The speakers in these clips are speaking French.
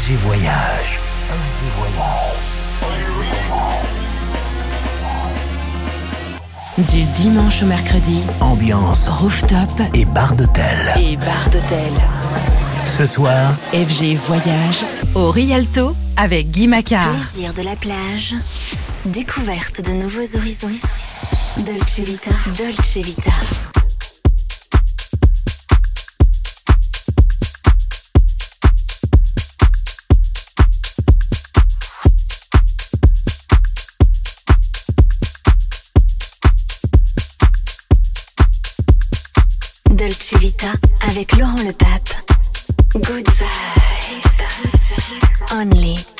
FG Voyage. Du dimanche au mercredi, ambiance rooftop et bar d'hôtel. Et bar d'hôtel. Ce soir, FG Voyage au Rialto avec Guy Macquart. Plaisir de la plage, découverte de nouveaux horizons. Dolce Vita, Dolce Vita. avec Laurent Le Pape. Good vibes. Only.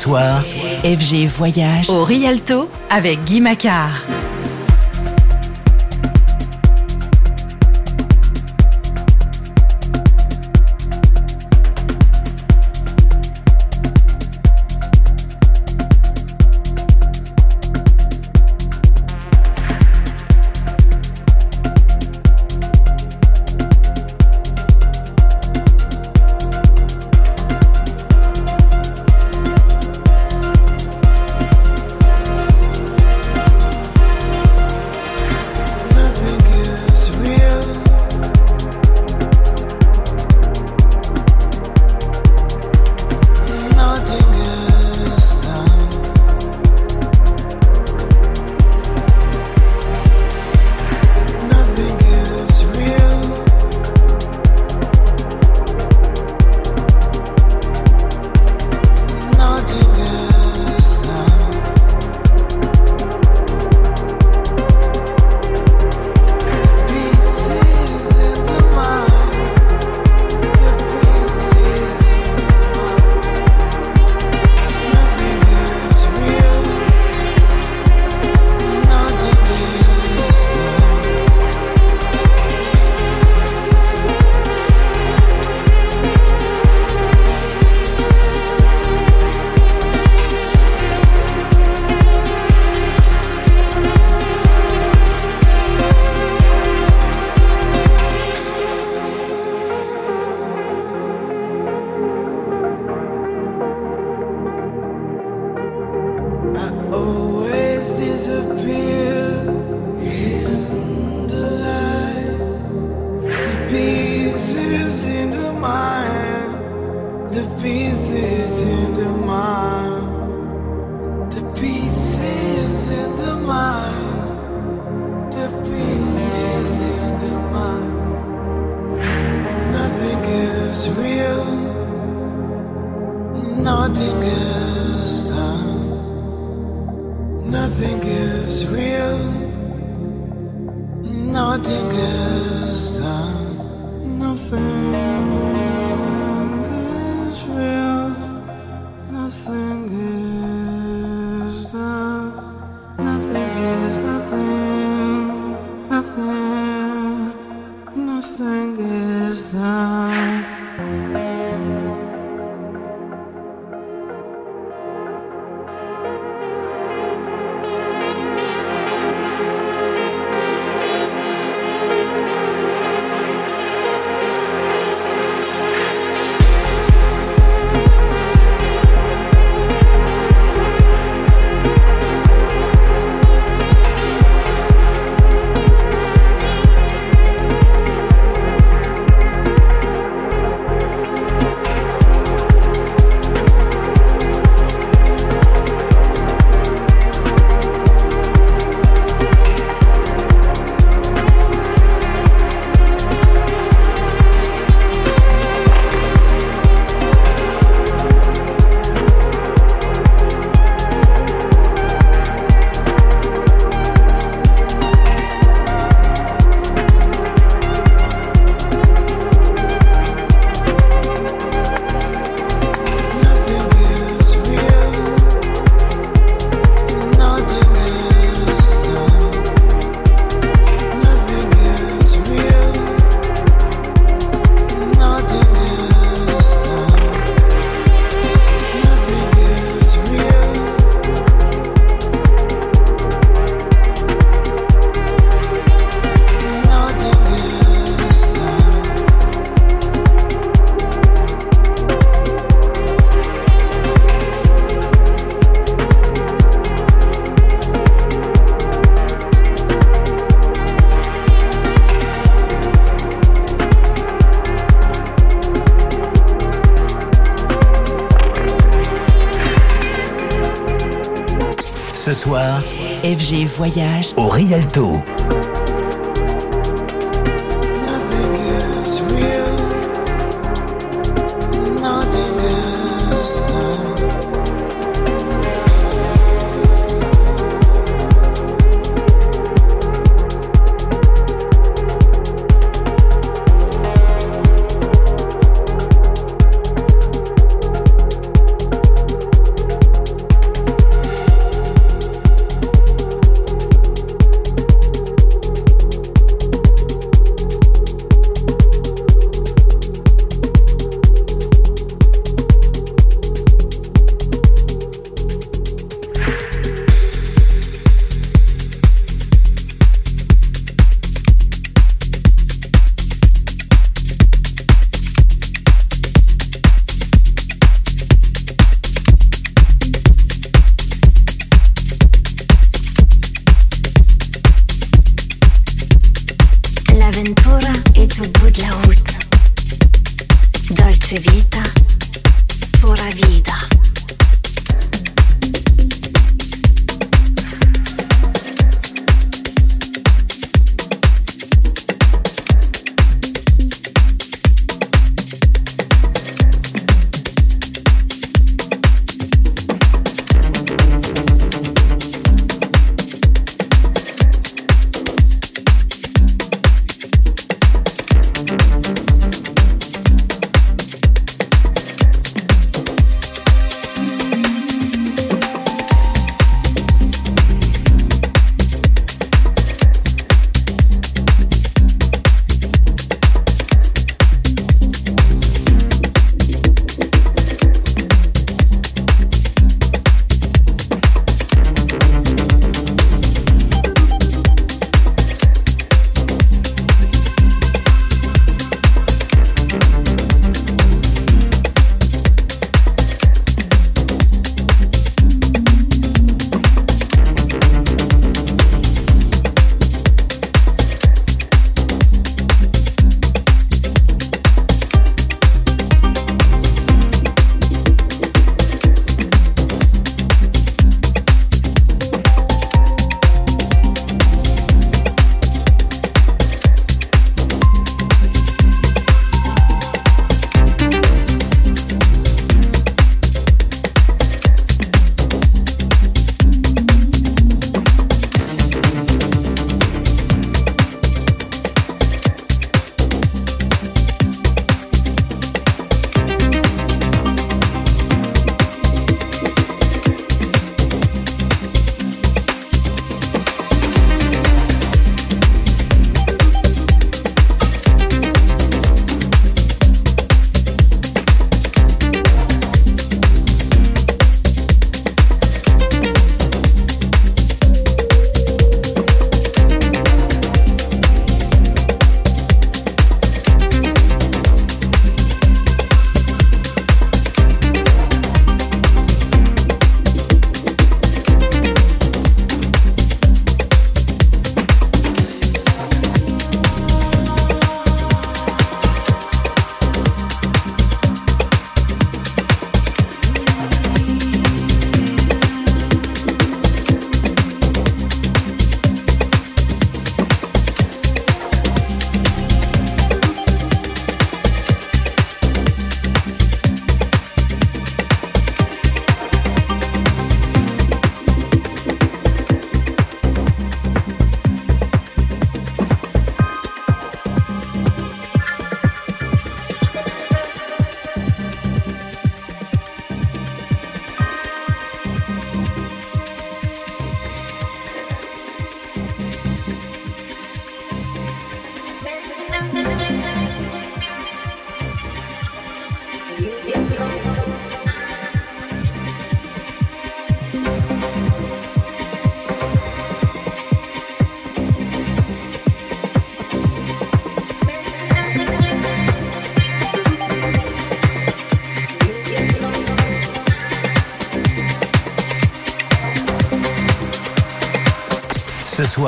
Soir, FG Voyage au Rialto avec Guy Macquart.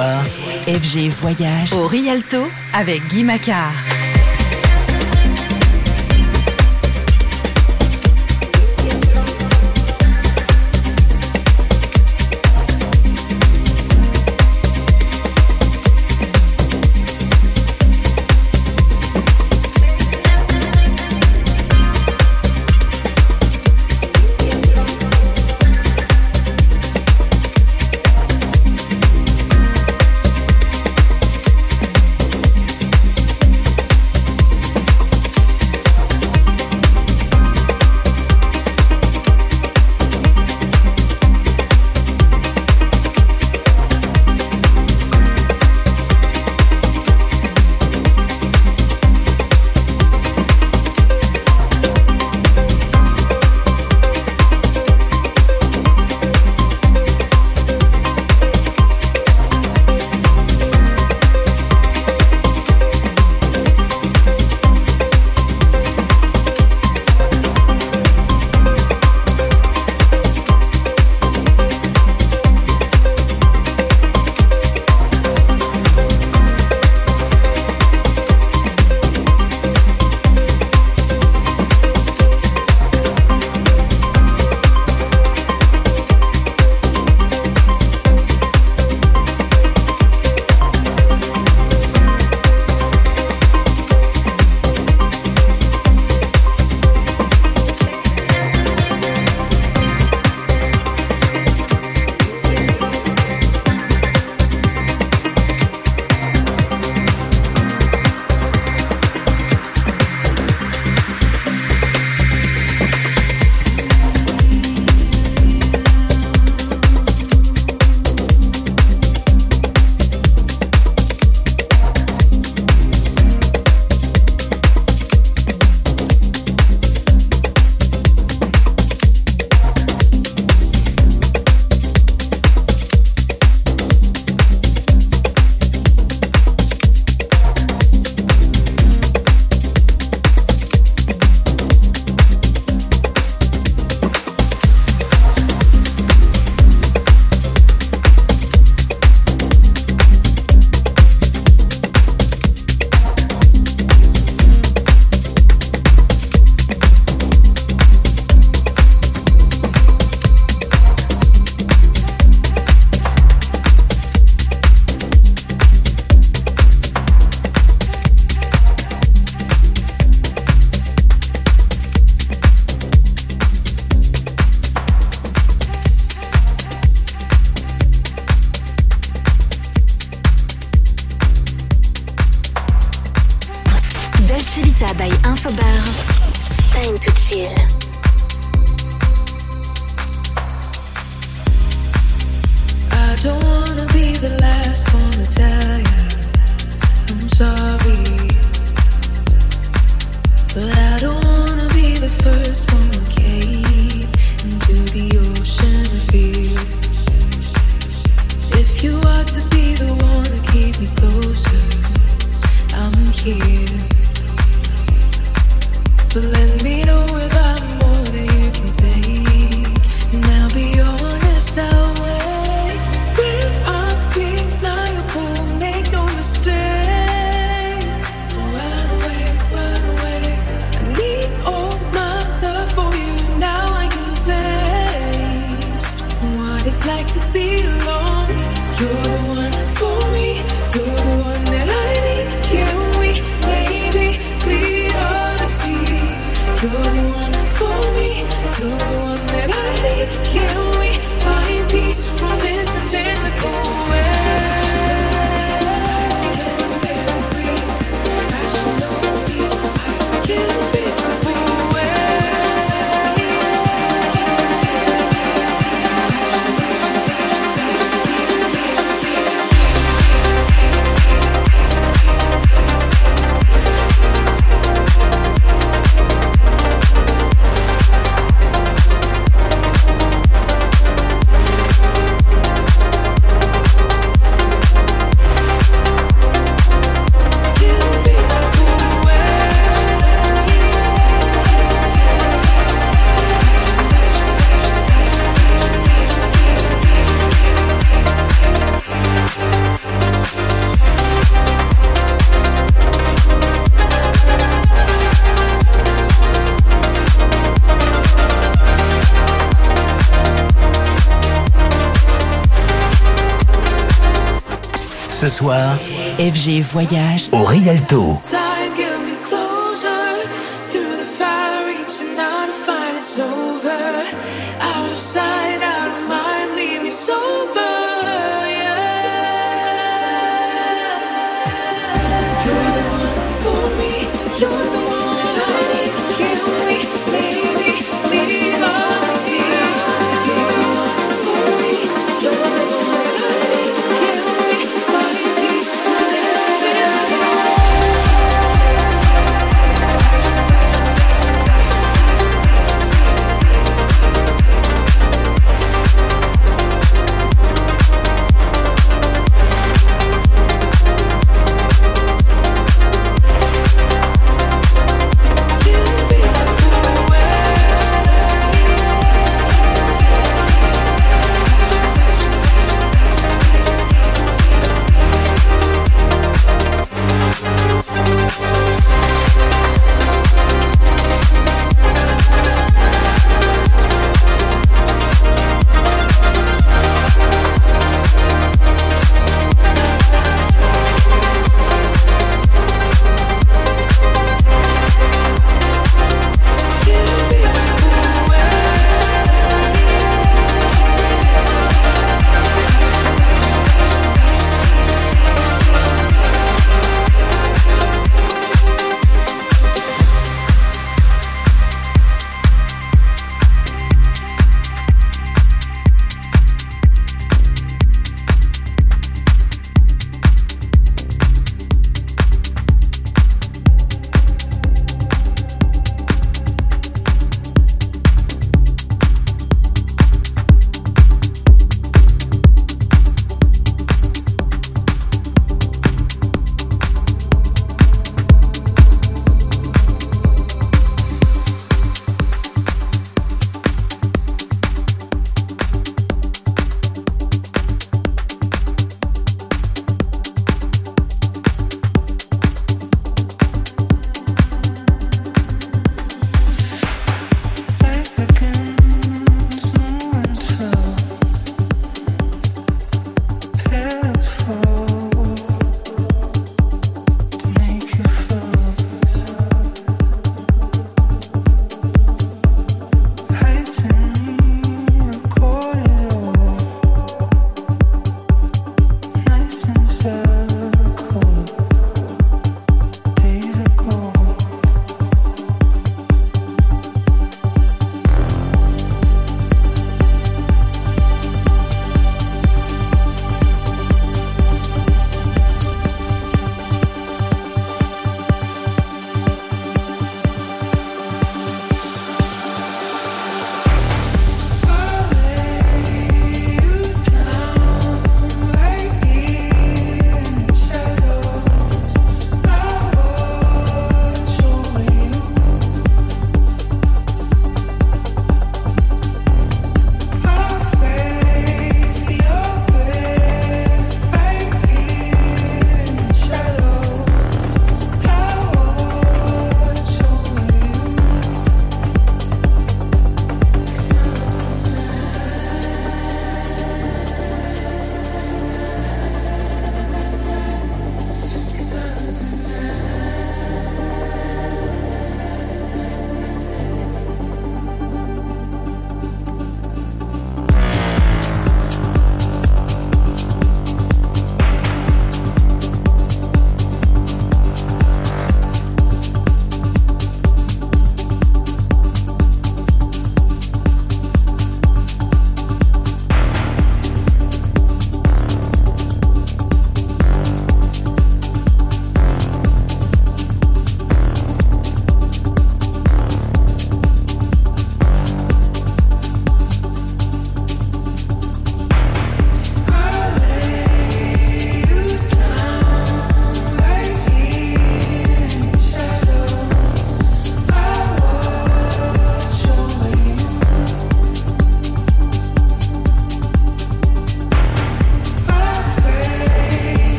FG Voyage au Rialto avec Guy Macquart. Chivita by Infobar. Time to chill. I don't wanna be the last one to tell you I'm sorry, but I don't wanna be the first one to cave into the ocean of fear. If you are to be the one to keep me closer, I'm here. But let me know. go. FG Voyage au Rialto.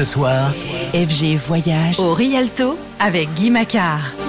Ce soir, FG Voyage au Rialto avec Guy Macquart.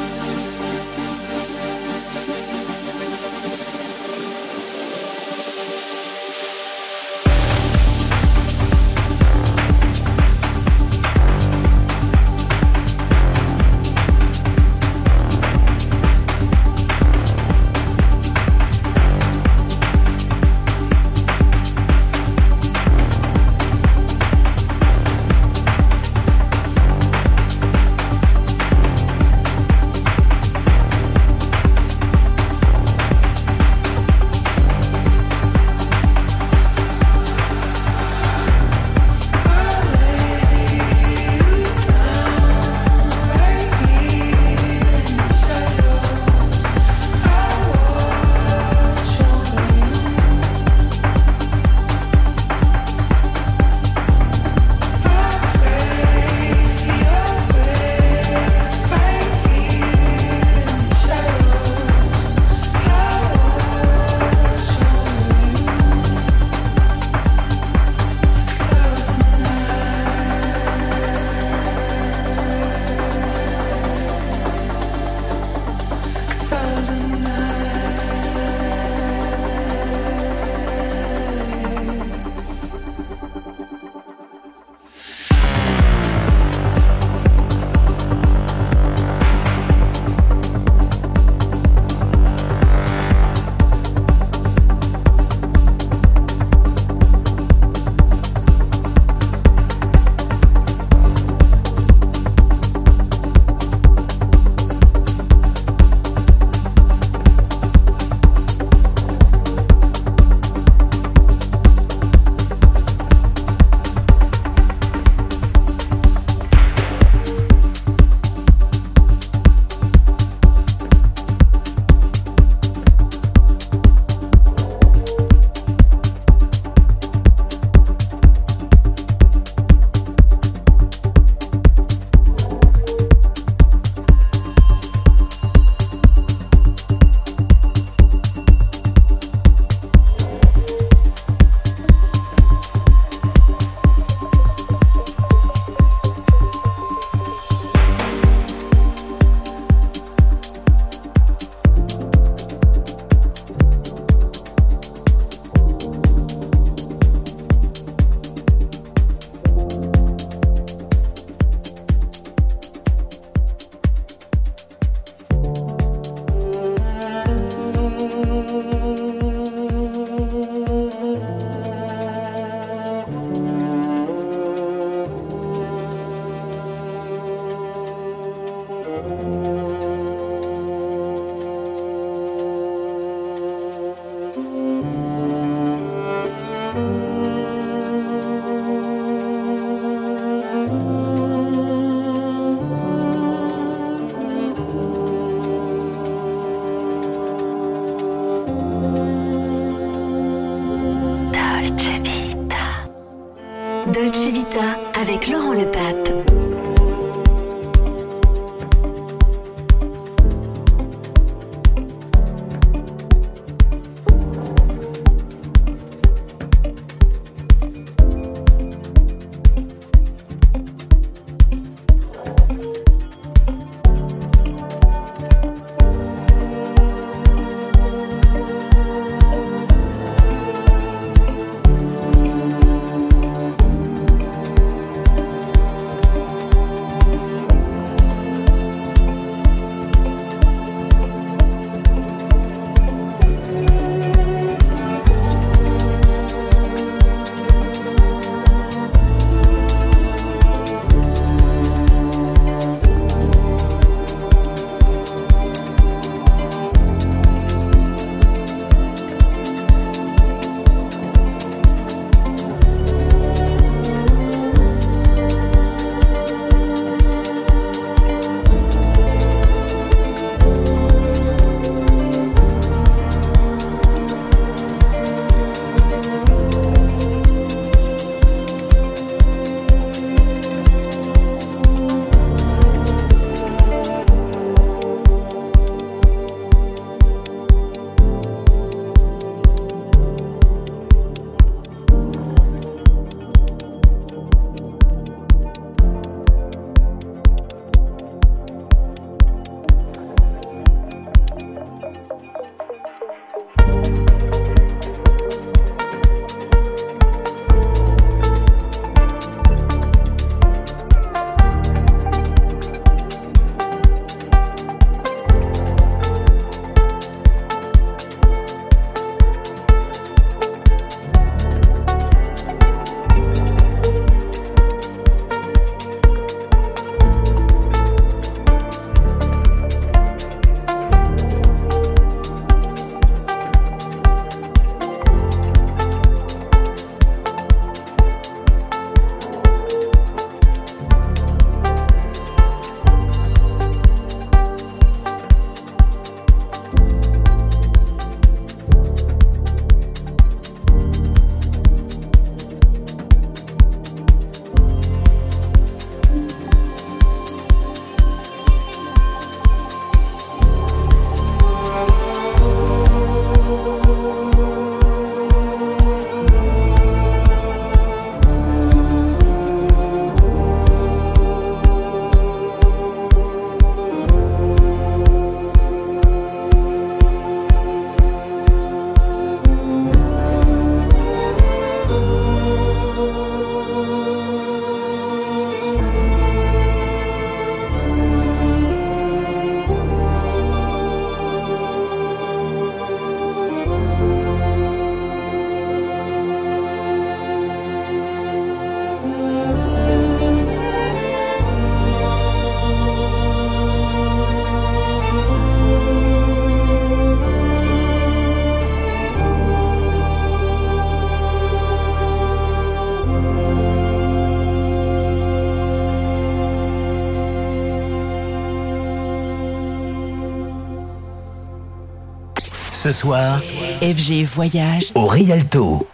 Ce soir, FG Voyage au Rialto.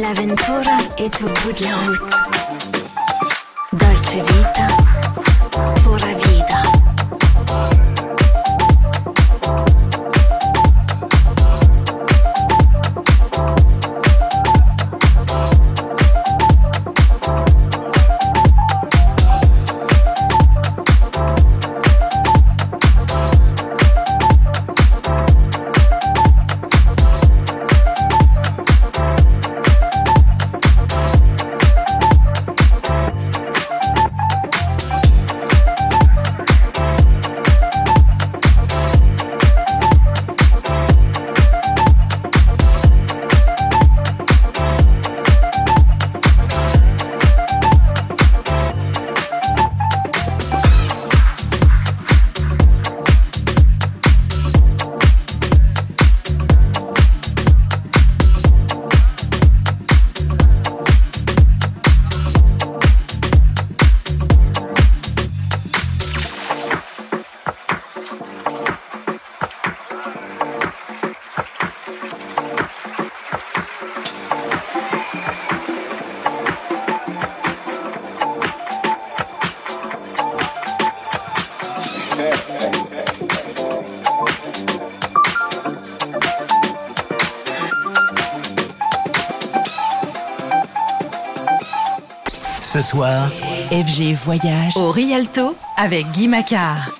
l'avventura est au bout de la route. Dolce vita. FG Voyage au Rialto avec Guy Macard.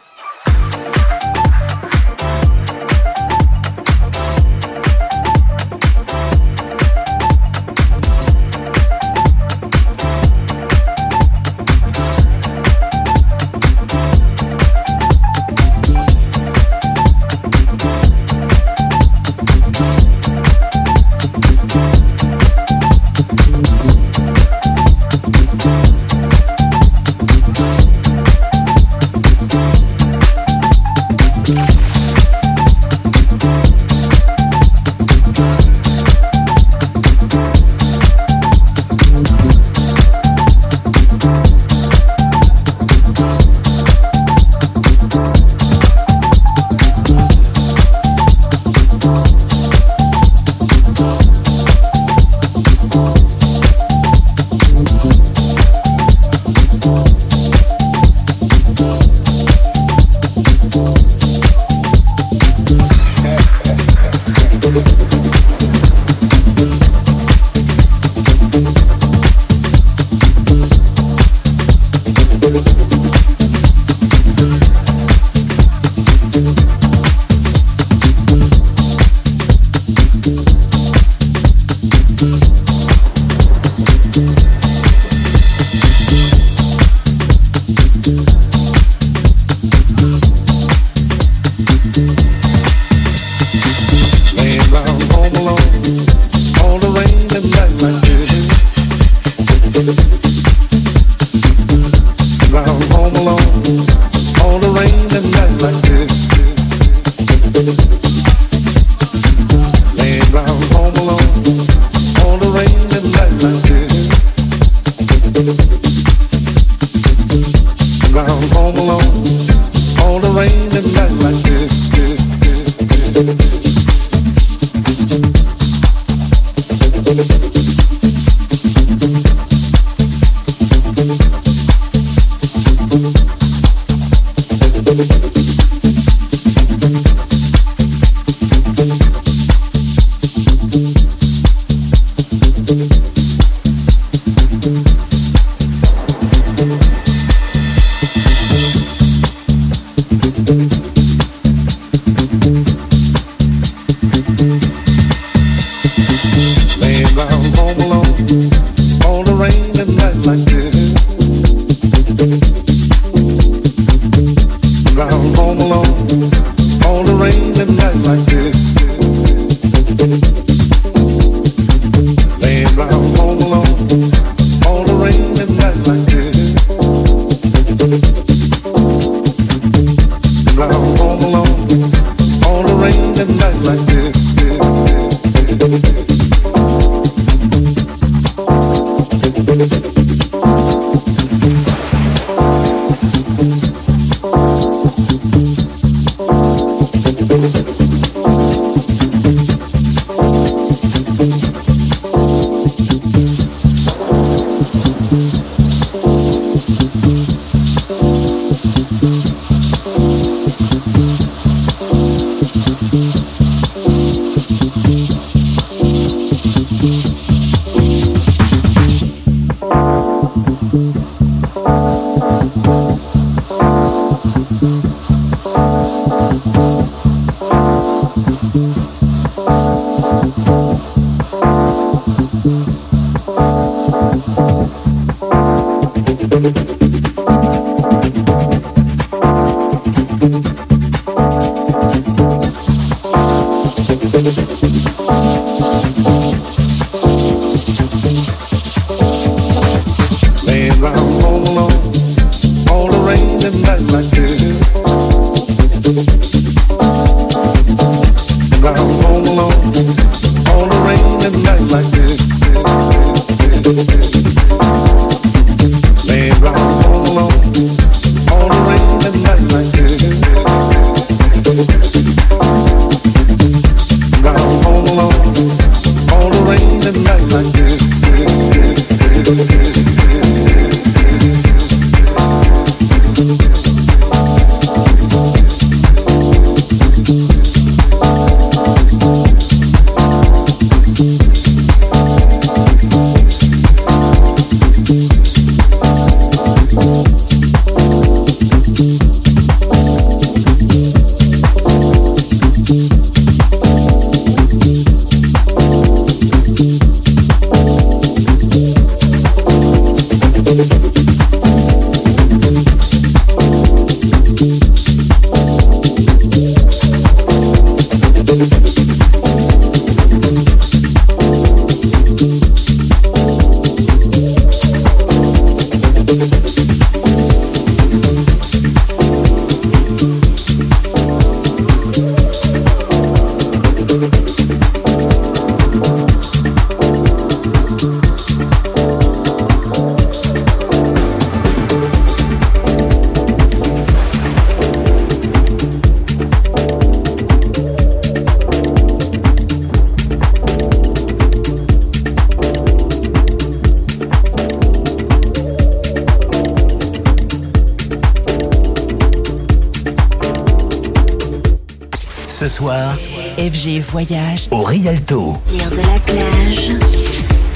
Ce soir, FG Voyage au Rialto. Dire de la plage,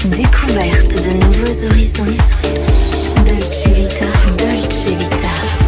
découverte de nouveaux horizons. Dolce Vita, Dolce Vita.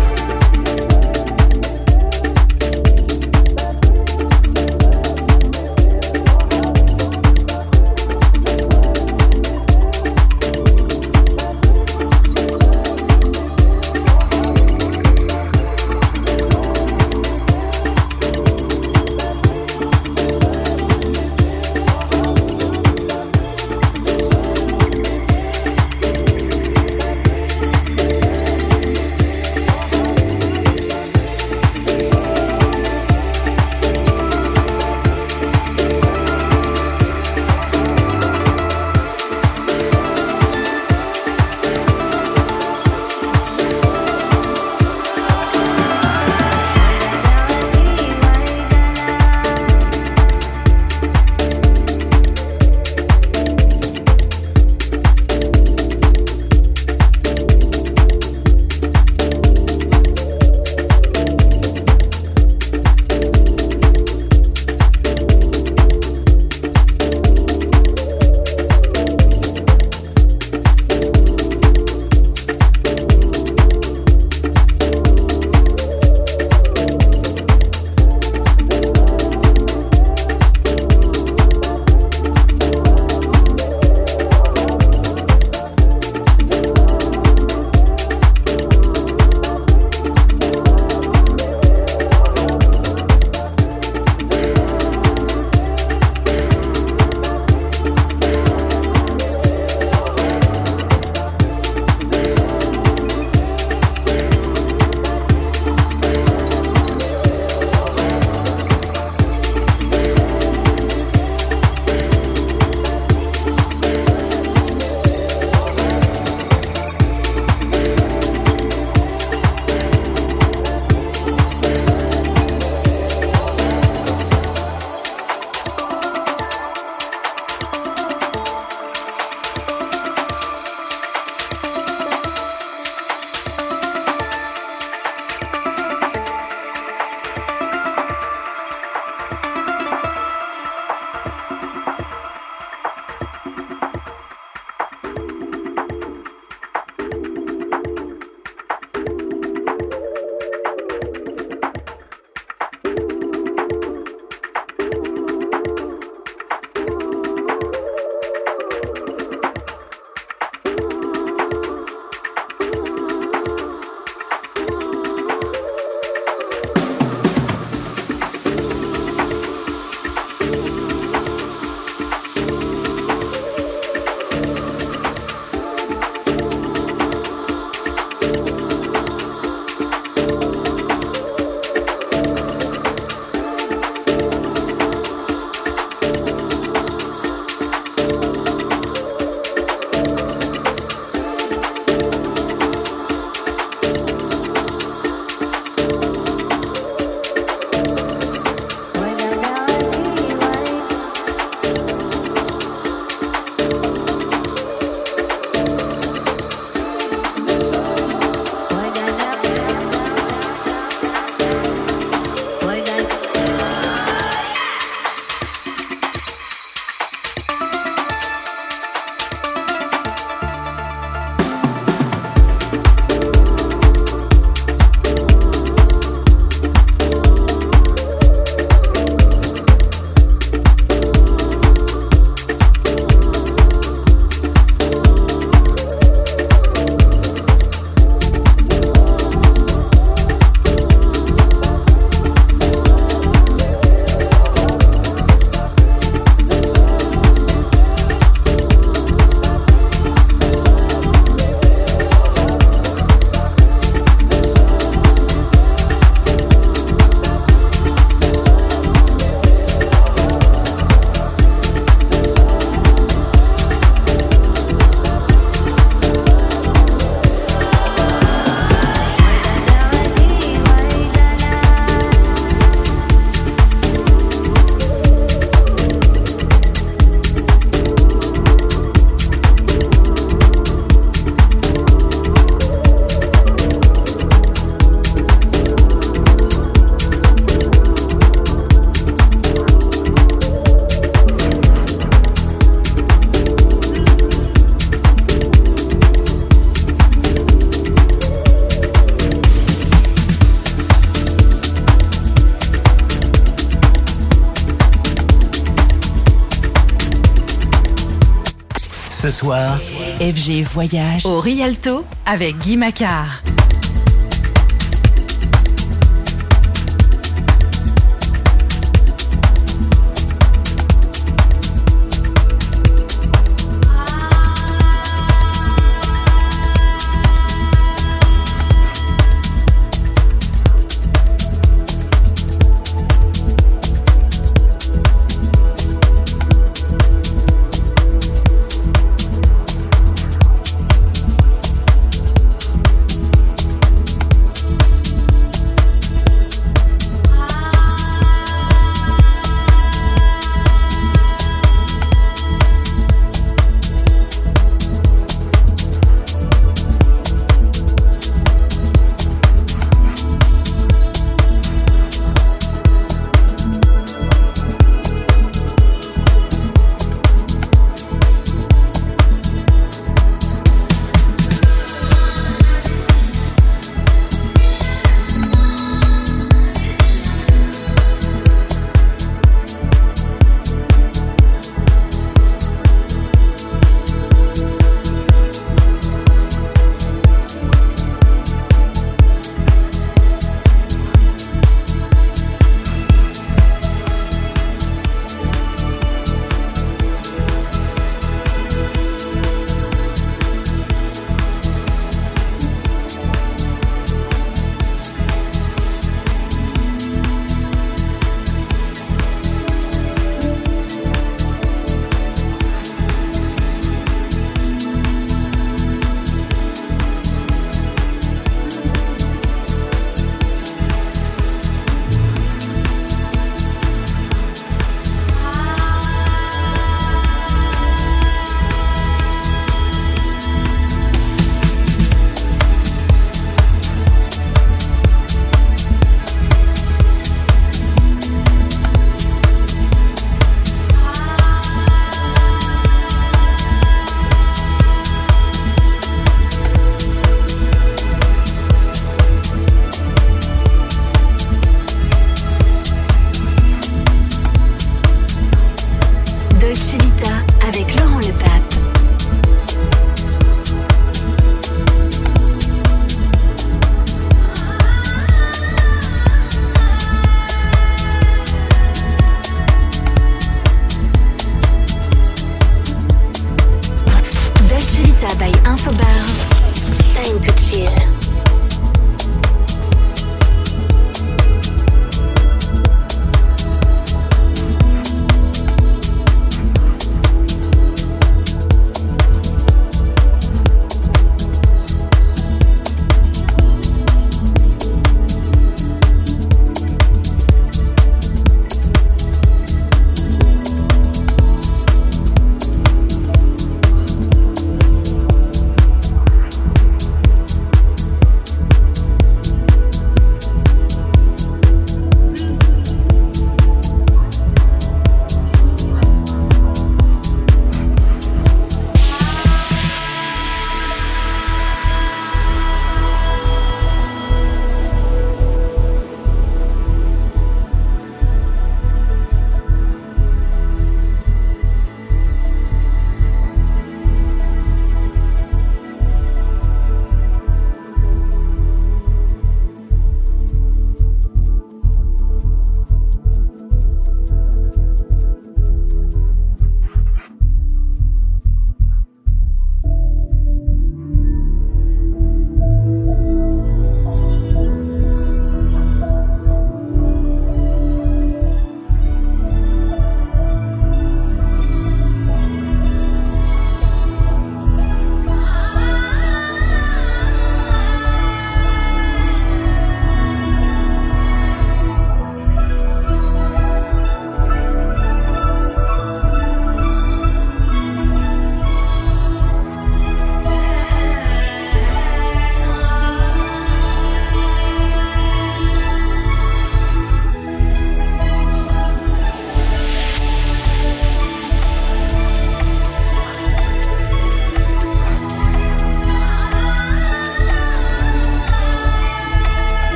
FG Voyage au Rialto avec Guy Macquart.